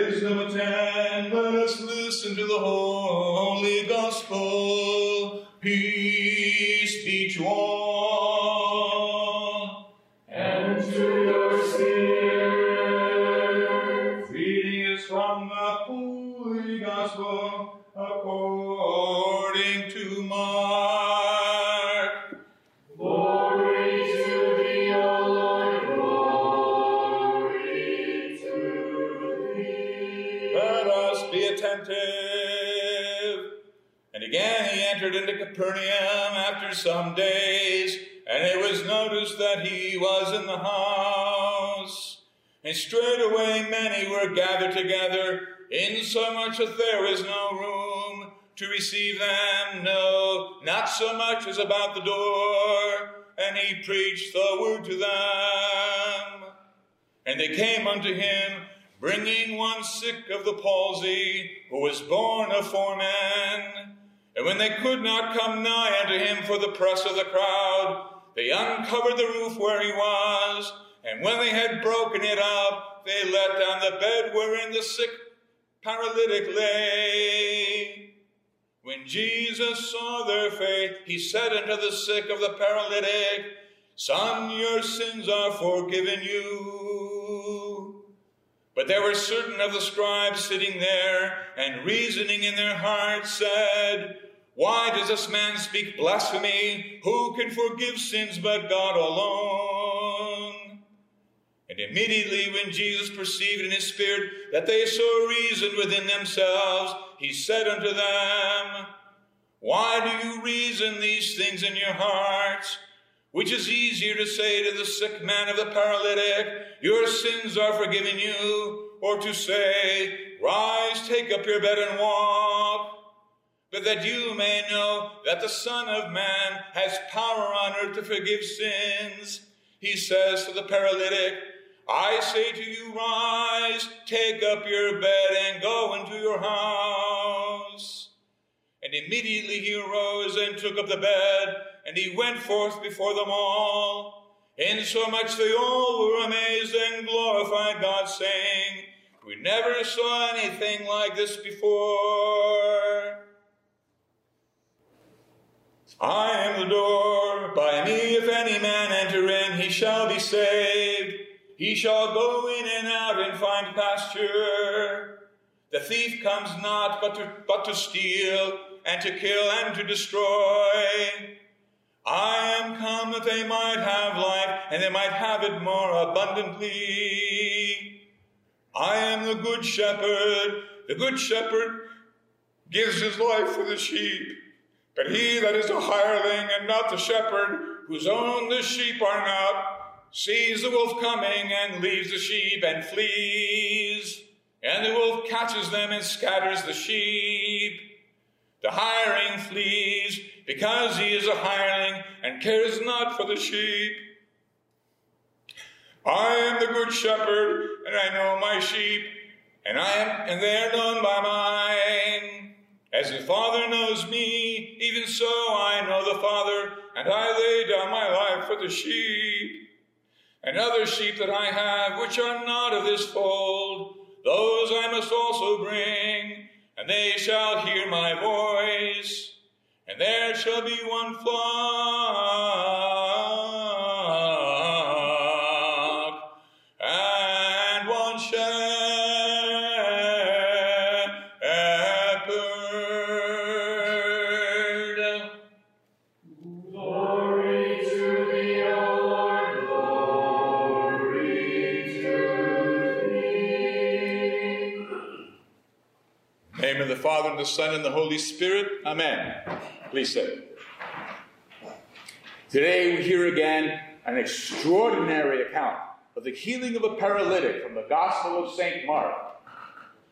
is number 10. Let us listen to the Holy Gospel. Peace be to all. Some days, and it was noticed that he was in the house. And straightway many were gathered together, insomuch that there was no room to receive them, no, not so much as about the door. And he preached the word to them. And they came unto him, bringing one sick of the palsy, who was borne of four men. And when they could not come nigh unto him for the press of the crowd, they uncovered the roof where he was. And when they had broken it up, they let down the bed wherein the sick paralytic lay. When Jesus saw their faith, he said unto the sick of the paralytic, Son, your sins are forgiven you. But there were certain of the scribes sitting there, and reasoning in their hearts said, Why does this man speak blasphemy? Who can forgive sins but God alone? And immediately when Jesus perceived in his spirit that they so reasoned within themselves, he said unto them, Why do you reason these things in your hearts? Which is easier to say to the sick man of the paralytic, Your sins are forgiven you, or to say, Rise, take up your bed and walk? But that you may know that the Son of Man has power on earth to forgive sins, he says to the paralytic, I say to you, rise, take up your bed, and go into your house. And immediately he arose and took up the bed, and he went forth before them all. Insomuch they all were amazed and glorified God, saying, We never saw anything like this before. I am the door. By me, if any man enter in, he shall be saved. He shall go in and out and find pasture. The thief comes not but to, but to steal, and to kill, and to destroy. I am come that they might have life, and they might have it more abundantly. I am the good shepherd. The good shepherd gives his life for the sheep. But he that is a hireling and not the shepherd, whose own the sheep are not, sees the wolf coming and leaves the sheep and flees. And the wolf catches them and scatters the sheep. The hireling flees because he is a hireling and cares not for the sheep. I am the good shepherd, and I know my sheep, and I am and they are known by mine. As the Father knows me, even so I know the Father, and I lay down my life for the sheep. And other sheep that I have, which are not of this fold, those I must also bring, and they shall hear my voice. And there shall be one flock and the Holy Spirit. Amen. Please sit. Today we hear again an extraordinary account of the healing of a paralytic from the Gospel of St. Mark.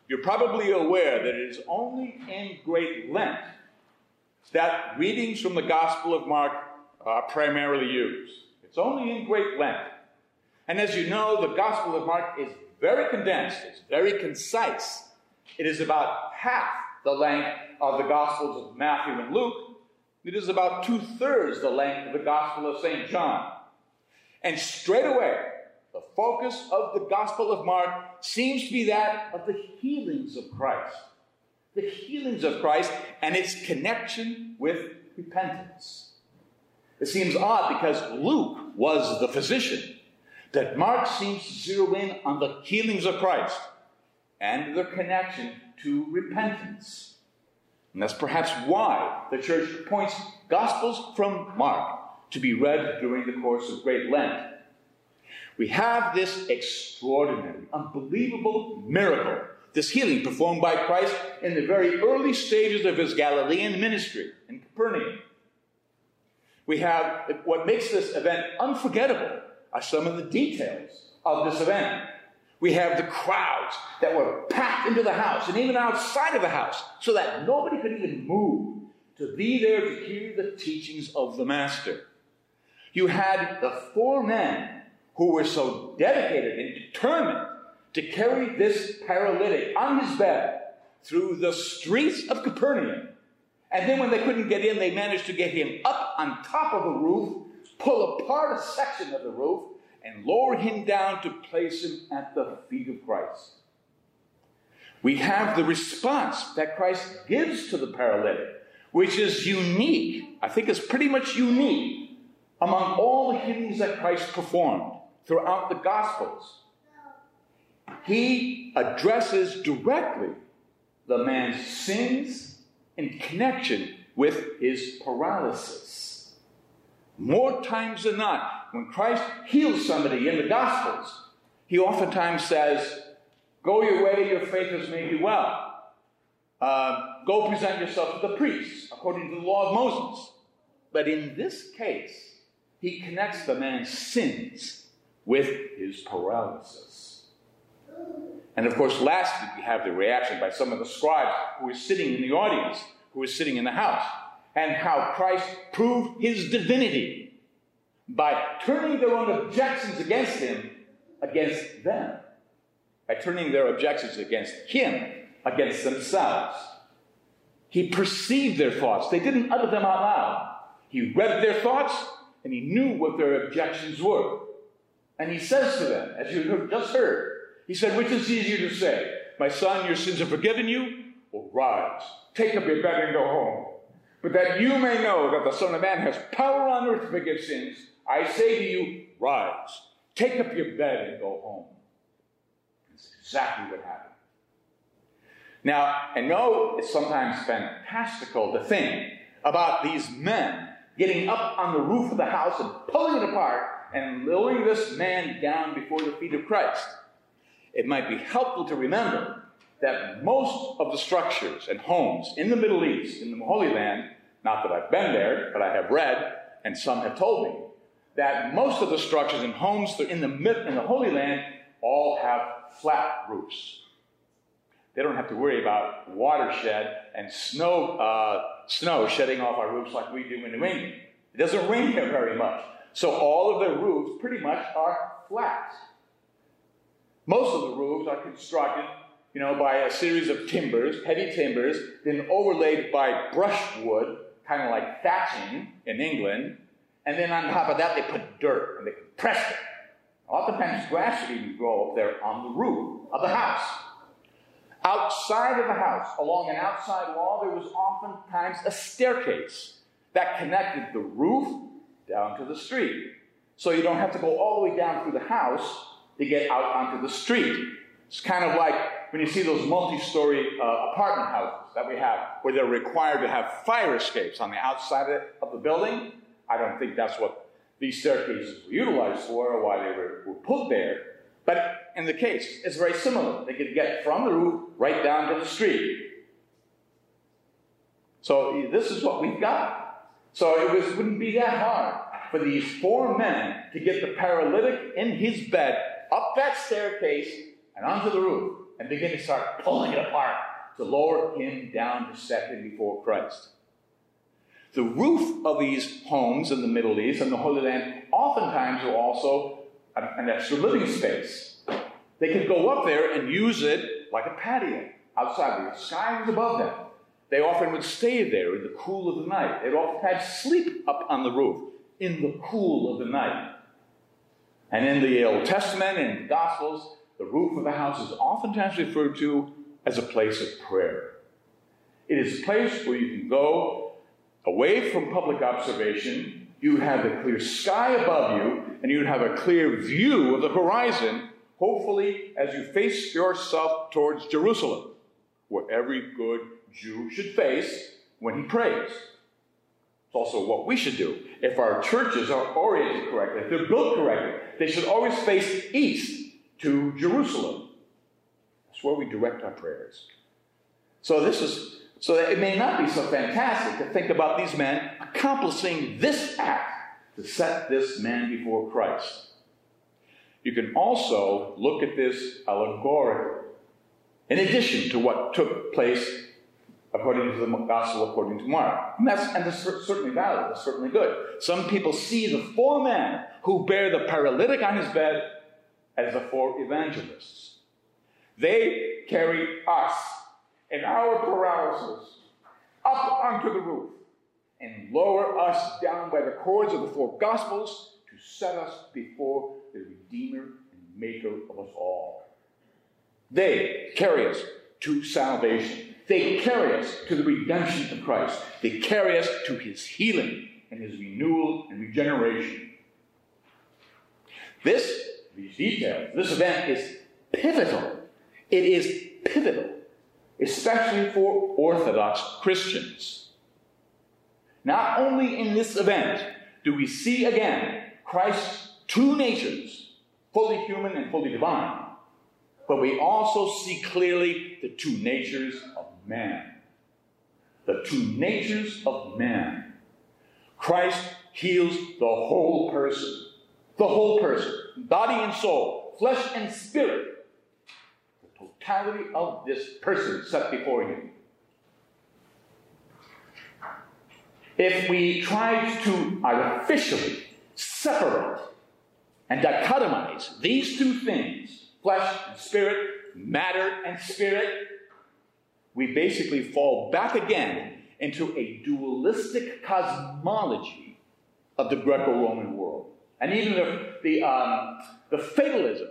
You're probably aware that it is only in Great Lent that readings from the Gospel of Mark are primarily used. It's only in Great Lent. And as you know, the Gospel of Mark is very condensed, it's very concise. It is about half the length of the Gospels of Matthew and Luke. It is about two thirds the length of the Gospel of St. John. And straight away, the focus of the Gospel of Mark seems to be that of the healings of Christ. The healings of Christ and its connection with repentance. It seems odd because Luke was the physician, that Mark seems to zero in on the healings of Christ and their connection to repentance. And that's perhaps why the church points Gospels from Mark to be read during the course of Great Lent. We have this extraordinary, unbelievable miracle, this healing performed by Christ in the very early stages of his Galilean ministry in Capernaum. We have what makes this event unforgettable are some of the details of this event. We have the crowds that were packed into the house and even outside of the house so that nobody could even move to be there to hear the teachings of the Master. You had the four men who were so dedicated and determined to carry this paralytic on his bed through the streets of Capernaum. And then when they couldn't get in, they managed to get him up on top of the roof, pull apart a section of the roof, and lower him down to place him at the feet of Christ. We have the response that Christ gives to the paralytic, which is unique. I think it's pretty much unique among all the healings that Christ performed throughout the Gospels. He addresses directly the man's sins in connection with his paralysis. More times than not, when Christ heals somebody in the Gospels, he oftentimes says, Go your way, your faith has made you well. Uh, go present yourself to the priests, according to the law of Moses. But in this case, he connects the man's sins with his paralysis. And of course, lastly, we have the reaction by some of the scribes who were sitting in the audience, who were sitting in the house, and how Christ proved his divinity by turning their own objections against him against them, by turning their objections against him against themselves. He perceived their thoughts, they didn't utter them out loud. He read their thoughts and he knew what their objections were. And he says to them, as you have just heard, he said, Which is easier to say, My son, your sins are forgiven you, or rise, take up your bed and go home? But that you may know that the Son of Man has power on earth to forgive sins, I say to you, rise, take up your bed and go home. That's exactly what happened. Now, I know it's sometimes fantastical to think about these men getting up on the roof of the house and pulling it apart and lowering this man down before the feet of Christ. It might be helpful to remember that most of the structures and homes in the Middle East, in the Holy Land, not that I've been there, but I have read, and some have told me, that most of the structures and homes in the, in the Holy Land all have flat roofs. They don't have to worry about watershed and snow, uh, snow shedding off our roofs like we do in New England. It doesn't rain here very much. So all of their roofs pretty much are flat. Most of the roofs are constructed, you know, by a series of timbers, heavy timbers, then overlaid by brushwood, kind of like thatching in England. And then on top of that, they put dirt and they press it. Oftentimes, grass would even grow up there on the roof of the house. Outside of the house, along an outside wall, there was oftentimes a staircase that connected the roof down to the street. So you don't have to go all the way down through the house to get out onto the street. It's kind of like when you see those multi story uh, apartment houses that we have, where they're required to have fire escapes on the outside of the building. I don't think that's what these staircases were utilized for or why they were, were put there. But in the case, it's very similar. They could get from the roof right down to the street. So this is what we've got. So it was, wouldn't be that hard for these four men to get the paralytic in his bed up that staircase and onto the roof and begin to start pulling it apart to lower him down to set him before Christ. The roof of these homes in the Middle East and the Holy Land oftentimes are also an extra living space. They could go up there and use it like a patio outside. The sky was above them. They often would stay there in the cool of the night. They'd oftentimes sleep up on the roof in the cool of the night. And in the Old Testament and the Gospels, the roof of the house is oftentimes referred to as a place of prayer. It is a place where you can go away from public observation. You have a clear sky above you, and you have a clear view of the horizon, hopefully, as you face yourself towards Jerusalem, where every good Jew should face when he prays. It's also what we should do. If our churches are oriented correctly, if they're built correctly, they should always face east to Jerusalem. That's where we direct our prayers. So this is so it may not be so fantastic to think about these men accomplishing this act to set this man before Christ. You can also look at this allegorically. In addition to what took place according to the gospel according to Mark. And that's, and that's certainly valid, that's certainly good. Some people see the four men who bear the paralytic on his bed as the four evangelists. They carry us in our paralysis up onto the roof and lower us down by the cords of the four gospels to set us before the Redeemer and Maker of us all. They carry us to salvation. They carry us to the redemption of Christ. They carry us to his healing and his renewal and regeneration. This, these details, this event is pivotal. It is pivotal, especially for Orthodox Christians. Not only in this event do we see again Christ's two natures, fully human and fully divine, but we also see clearly the two natures of man. The two natures of man. Christ heals the whole person. The whole person. Body and soul. Flesh and spirit. The totality of this person set before him. If we tried to artificially separate and dichotomize these two things, flesh and spirit, matter and spirit, we basically fall back again into a dualistic cosmology of the Greco-Roman world. And even the, the, um, the fatalism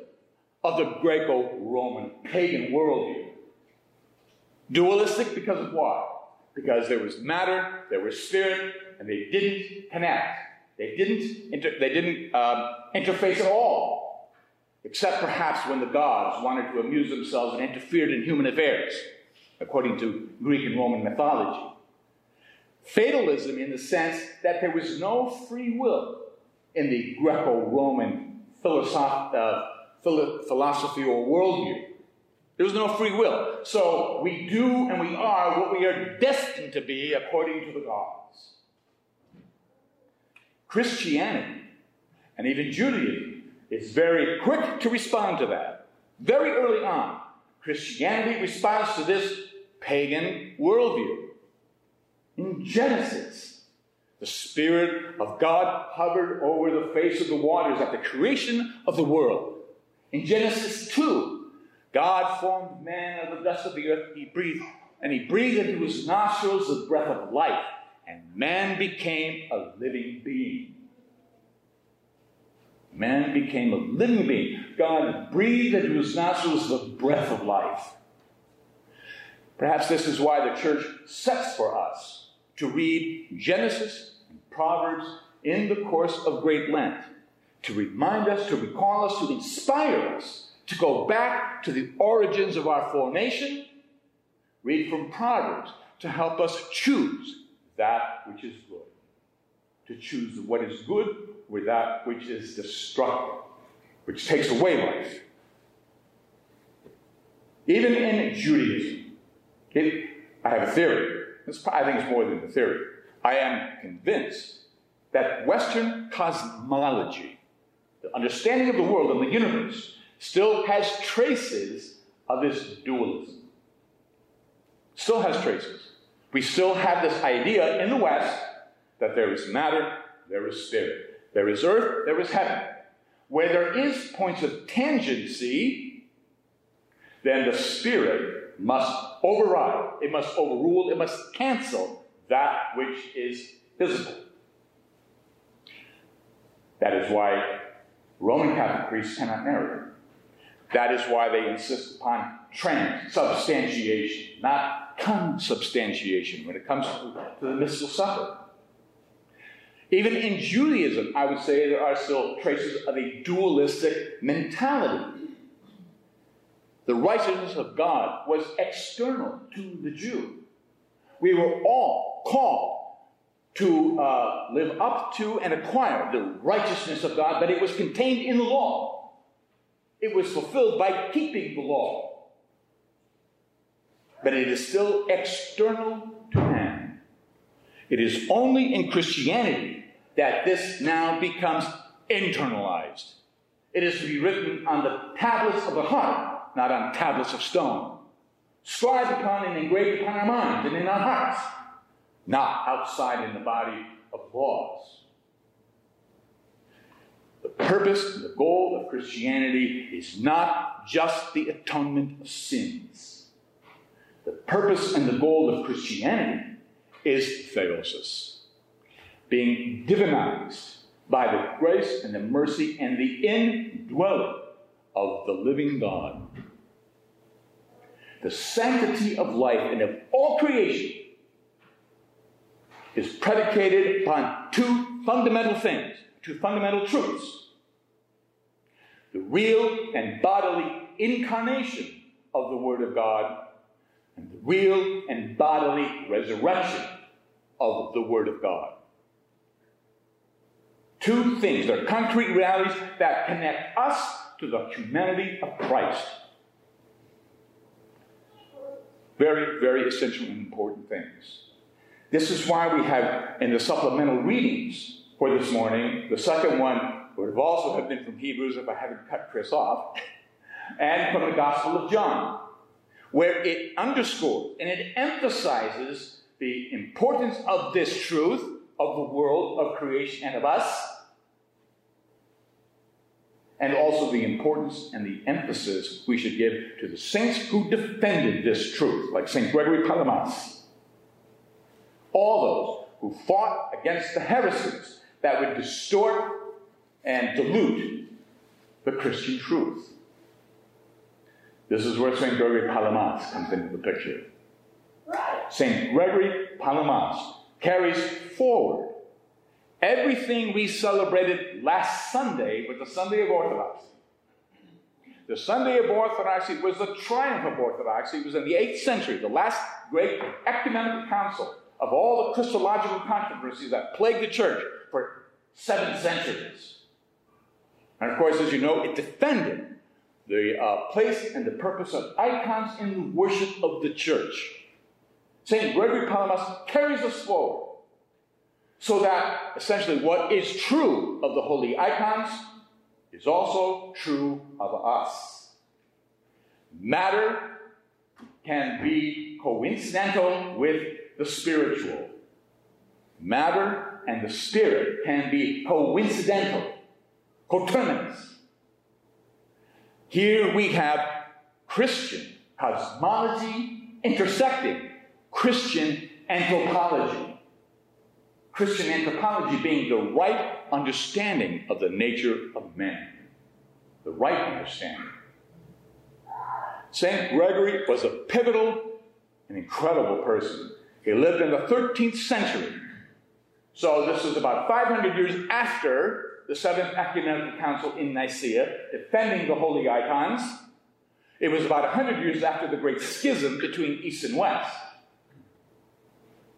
of the Greco-Roman pagan worldview. Dualistic because of what? Because there was matter, there was spirit, and they didn't connect. They didn't, inter- they didn't um, interface at all, except perhaps when the gods wanted to amuse themselves and interfered in human affairs, according to Greek and Roman mythology. Fatalism, in the sense that there was no free will in the Greco Roman philosoph- uh, philosophy or worldview. There was no free will. So we do and we are what we are destined to be according to the gods. Christianity and even Judaism is very quick to respond to that. Very early on, Christianity responds to this pagan worldview. In Genesis, the Spirit of God hovered over the face of the waters at the creation of the world. In Genesis 2, God formed man out of the dust of the earth. He breathed, and he breathed into his nostrils the breath of life, and man became a living being. Man became a living being. God breathed into his nostrils the breath of life. Perhaps this is why the church sets for us to read Genesis Proverbs in the course of Great Lent, to remind us, to recall us, to inspire us to go back to the origins of our formation. Read from Proverbs to help us choose that which is good, to choose what is good with that which is destructive, which takes away life. Even in Judaism, it, I have a theory. This, I think it's more than a theory. I am convinced that Western cosmology, the understanding of the world and the universe, still has traces of this dualism. Still has traces. We still have this idea in the West that there is matter, there is spirit. There is earth, there is heaven. Where there is points of tangency, then the spirit must override, it must overrule, it must cancel that which is physical. That is why Roman Catholic priests cannot marry. That is why they insist upon transubstantiation, not consubstantiation when it comes to, the mystical supper. Even in Judaism, I would say there are still traces of a dualistic mentality. The righteousness of God was external to the Jew. We were all called to uh, live up to and acquire the righteousness of God, but it was contained in the law. It was fulfilled by keeping the law. But it is still external to man. It is only in Christianity that this now becomes internalized. It is to be written on the tablets of the heart, not on tablets of stone. Scribed upon and engraved upon our minds and in our hearts not outside in the body of laws. The purpose and the goal of Christianity is not just the atonement of sins. The purpose and the goal of Christianity is theosis, being divinized by the grace and the mercy and the indwelling of the living God. The sanctity of life and of all creation is predicated upon two fundamental things, two fundamental truths the real and bodily incarnation of the Word of God, and the real and bodily resurrection of the Word of God. Two things, they're concrete realities that connect us to the humanity of Christ. Very, very essential and important things. This is why we have in the supplemental readings for this morning, the second one would have also have been from Hebrews if I hadn't cut Chris off, and from the Gospel of John, where it underscores and it emphasizes the importance of this truth of the world, of creation, and of us, and also the importance and the emphasis we should give to the saints who defended this truth, like St. Gregory Palamas all those who fought against the heresies that would distort and dilute the Christian truth. This is where St. Gregory Palamas comes into the picture. St. Gregory Palamas carries forward everything we celebrated last Sunday was the Sunday of Orthodoxy. The Sunday of Orthodoxy was the triumph of Orthodoxy. It was in the 8th century, the last great ecumenical council of all the Christological controversies that plagued the church for seven centuries. And of course, as you know, it defended the uh, place and the purpose of icons in the worship of the church. St. Gregory Palamas carries us forward so that essentially what is true of the holy icons is also true of us. Matter can be coincidental with the spiritual. Matter and the spirit can be coincidental, coterminous. Here we have Christian cosmology intersecting Christian anthropology. Christian anthropology being the right understanding of the nature of man. The right understanding. St. Gregory was a pivotal and incredible person he lived in the 13th century. So this is about 500 years after the Seventh Ecumenical Council in Nicaea, defending the holy icons. It was about 100 years after the great schism between East and West.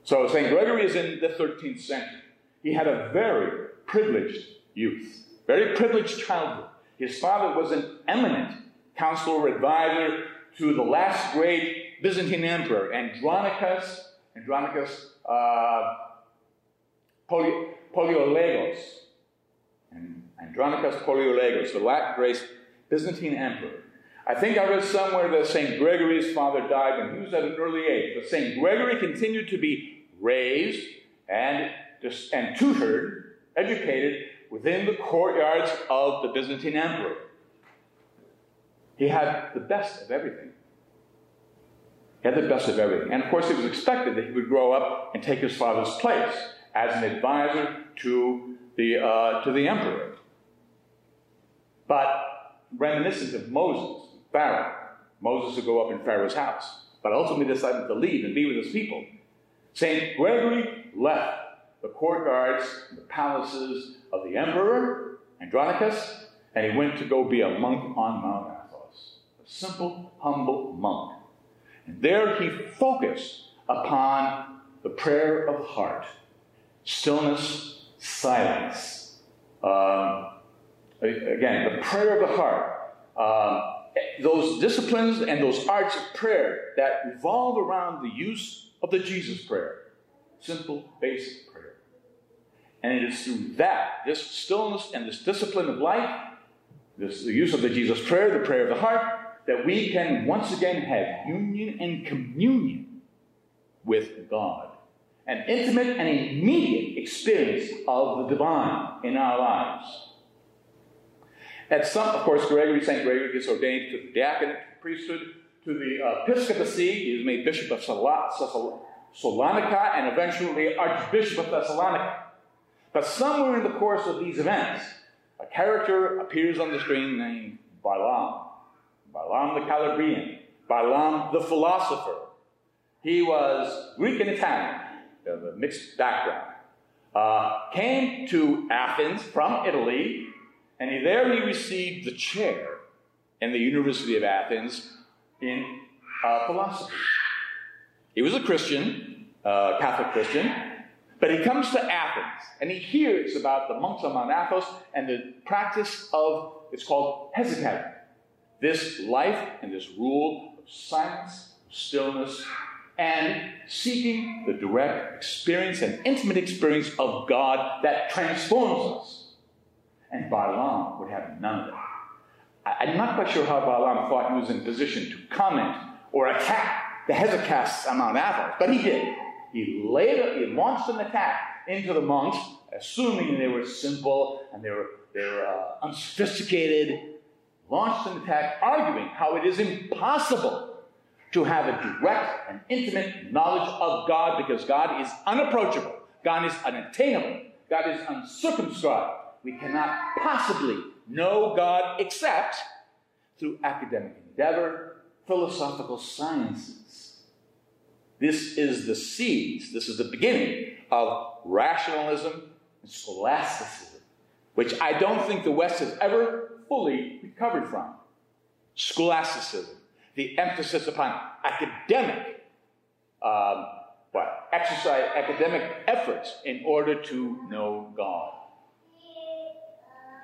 So St. Gregory is in the 13th century. He had a very privileged youth, very privileged childhood. His father was an eminent counselor, or advisor to the last great Byzantine emperor, Andronicus Andronicus uh, Poly, Palaiologos. And Andronicus Palaiologos, the last great Byzantine emperor. I think I read somewhere that St. Gregory's father died when he was at an early age, but St. Gregory continued to be raised and, and tutored, educated within the courtyards of the Byzantine emperor. He had the best of everything. He had the best of everything. And of course, it was expected that he would grow up and take his father's place as an advisor to the, uh, to the emperor. but reminiscent of Moses, Pharaoh. Moses would go up in Pharaoh's house, but ultimately decided to leave and be with his people. St. Gregory left the courtyards, the palaces of the emperor, Andronicus, and he went to go be a monk on Mount Athos. A simple, humble monk. And there he focused upon the prayer of the heart stillness, silence. Um, again, the prayer of the heart. Um, those disciplines and those arts of prayer that revolve around the use of the Jesus prayer. Simple, basic prayer. And it is through that, this stillness and this discipline of life, this, the use of the Jesus prayer, the prayer of the heart, that we can once again have union and communion with God. An intimate and immediate experience of the divine in our lives. At some, of course, Gregory, St. Gregory gets ordained to the diaconate, priesthood, to the uh, episcopacy. He was made bishop of Salonika and eventually archbishop of Thessalonica. But somewhere in the course of these events, a character appears on the screen named Barlaam. Barlaam the Calabrian, Balaam the philosopher. He was Greek and Italian, of a mixed background. Uh, came to Athens from Italy and he, there he received the chair in the University of Athens in uh, philosophy. He was a Christian, uh, Catholic Christian, but he comes to Athens and he hears about the monks on Mount Athos and the practice of, it's called hesychasm. This life and this rule of silence, stillness, and seeking the direct experience and intimate experience of God that transforms us. And Barlaam would have none of it. I'm not quite sure how Barlaam thought he was in position to comment or attack the on Mount Athos, but he did. He laid, he launched an attack into the monks, assuming they were simple and they were, they were uh, unsophisticated. Launched an attack, arguing how it is impossible to have a direct and intimate knowledge of God because God is unapproachable, God is unattainable, God is uncircumscribed. We cannot possibly know God except through academic endeavor, philosophical sciences. This is the seeds, this is the beginning of rationalism and scholasticism, which I don't think the West has ever fully recovered from. Scholasticism, the emphasis upon academic, um, what, exercise, academic efforts in order to know God.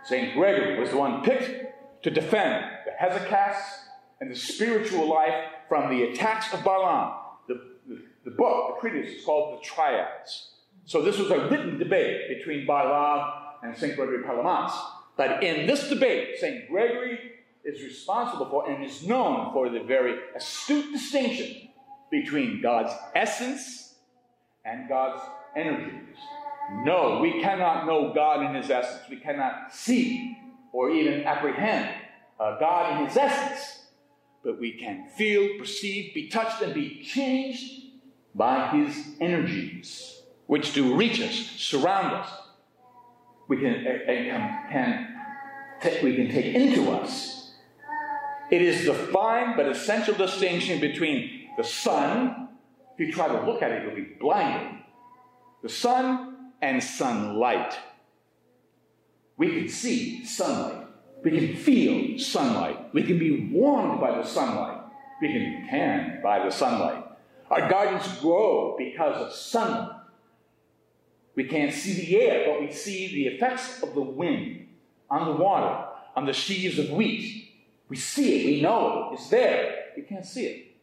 St. Gregory was the one picked to defend the Hesychasts and the spiritual life from the attacks of Barlaam. The, the, book, the treatise, is called the Triads. So this was a written debate between Barlaam and St. Gregory Palamas. But in this debate, St. Gregory is responsible for and is known for the very astute distinction between God's essence and God's energies. No, we cannot know God in his essence. We cannot see or even apprehend uh, God in his essence. But we can feel, perceive, be touched, and be changed by his energies, which do reach us, surround us. We can, uh, can t- we can take into us. It is the fine but essential distinction between the sun. If you try to look at it, you'll be blinded. The sun and sunlight. We can see sunlight. We can feel sunlight. We can be warmed by the sunlight. We can be tanned by the sunlight. Our gardens grow because of sunlight. We can't see the air, but we see the effects of the wind on the water, on the sheaves of wheat. We see it, we know it, it's there. We can't see it.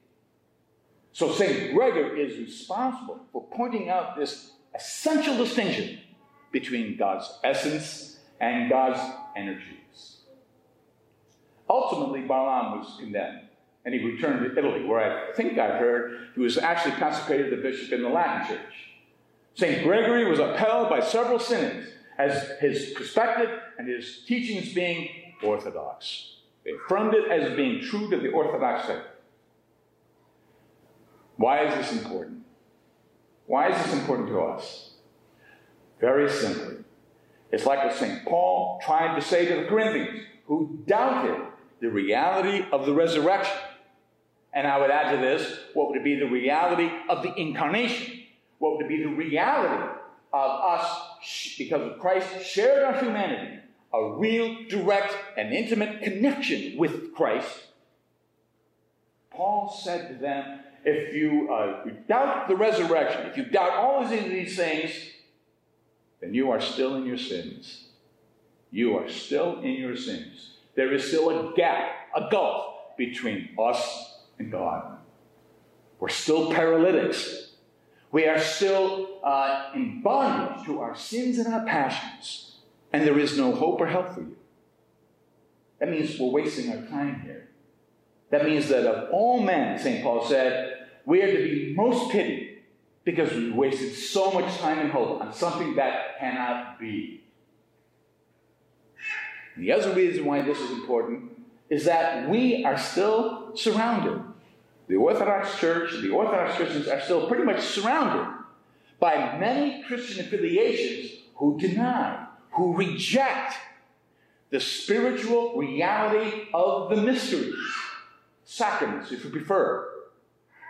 So St. Gregory is responsible for pointing out this essential distinction between God's essence and God's energies. Ultimately, Barlaam was condemned, and he returned to Italy, where I think I heard he was actually consecrated the bishop in the Latin Church. St. Gregory was upheld by several synods as his perspective and his teachings being orthodox. They affirmed it as being true to the Orthodox faith. Why is this important? Why is this important to us? Very simply. It's like what St. Paul tried to say to the Corinthians, who doubted the reality of the resurrection. And I would add to this what would be the reality of the incarnation? What would be the reality of us, because of Christ shared our humanity, a real, direct, and intimate connection with Christ? Paul said to them, if you, uh, you doubt the resurrection, if you doubt all of these things, then you are still in your sins. You are still in your sins. There is still a gap, a gulf between us and God. We're still paralytics. We are still uh, in bondage to our sins and our passions. And there is no hope or help for you. That means we're wasting our time here. That means that of all men, St. Paul said, we are to be most pitied because we wasted so much time and hope on something that cannot be. The other reason why this is important is that we are still surrounded. The Orthodox Church, the Orthodox Christians are still pretty much surrounded by many Christian affiliations who deny, who reject the spiritual reality of the mysteries, sacraments, if you prefer,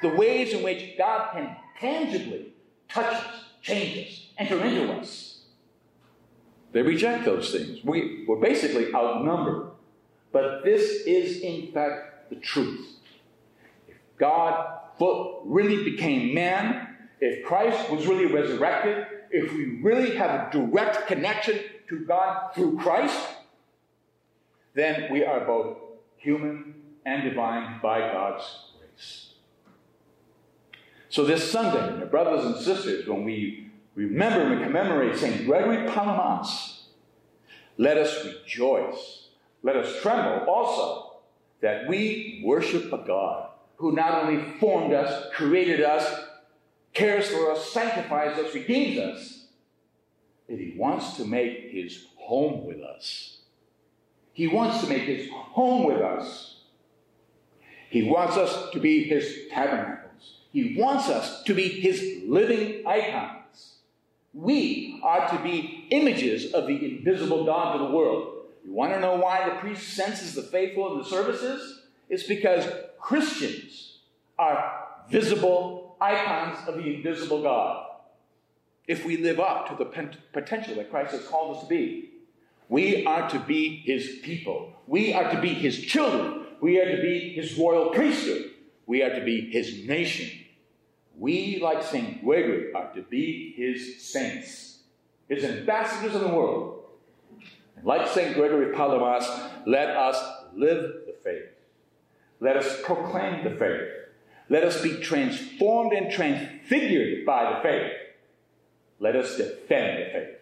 the ways in which God can tangibly touch us, change us, enter into us. They reject those things. We, we're basically outnumbered. But this is, in fact, the truth. If God really became man, if Christ was really resurrected, if we really have a direct connection to God through Christ, then we are both human and divine by God's grace. So, this Sunday, brothers and sisters, when we remember and commemorate St. Gregory Palamas, let us rejoice. Let us tremble also that we worship a God who not only formed us, created us, cares for us, sanctifies us, redeems us, but he wants to make his home with us. He wants to make his home with us. He wants us to be his tabernacles. He wants us to be his living icons. We are to be images of the invisible God to the world. You want to know why the priest censes the faithful in the services? It's because Christians are visible icons of the invisible God. If we live up to the potential that Christ has called us to be, we are to be his people. We are to be his children. We are to be his royal priesthood. We are to be his nation. We, like St. Gregory, are to be his saints, his ambassadors in the world. And like St. Gregory Palamas, let us live the faith. Let us proclaim the faith. Let us be transformed and transfigured by the faith. Let us defend the faith.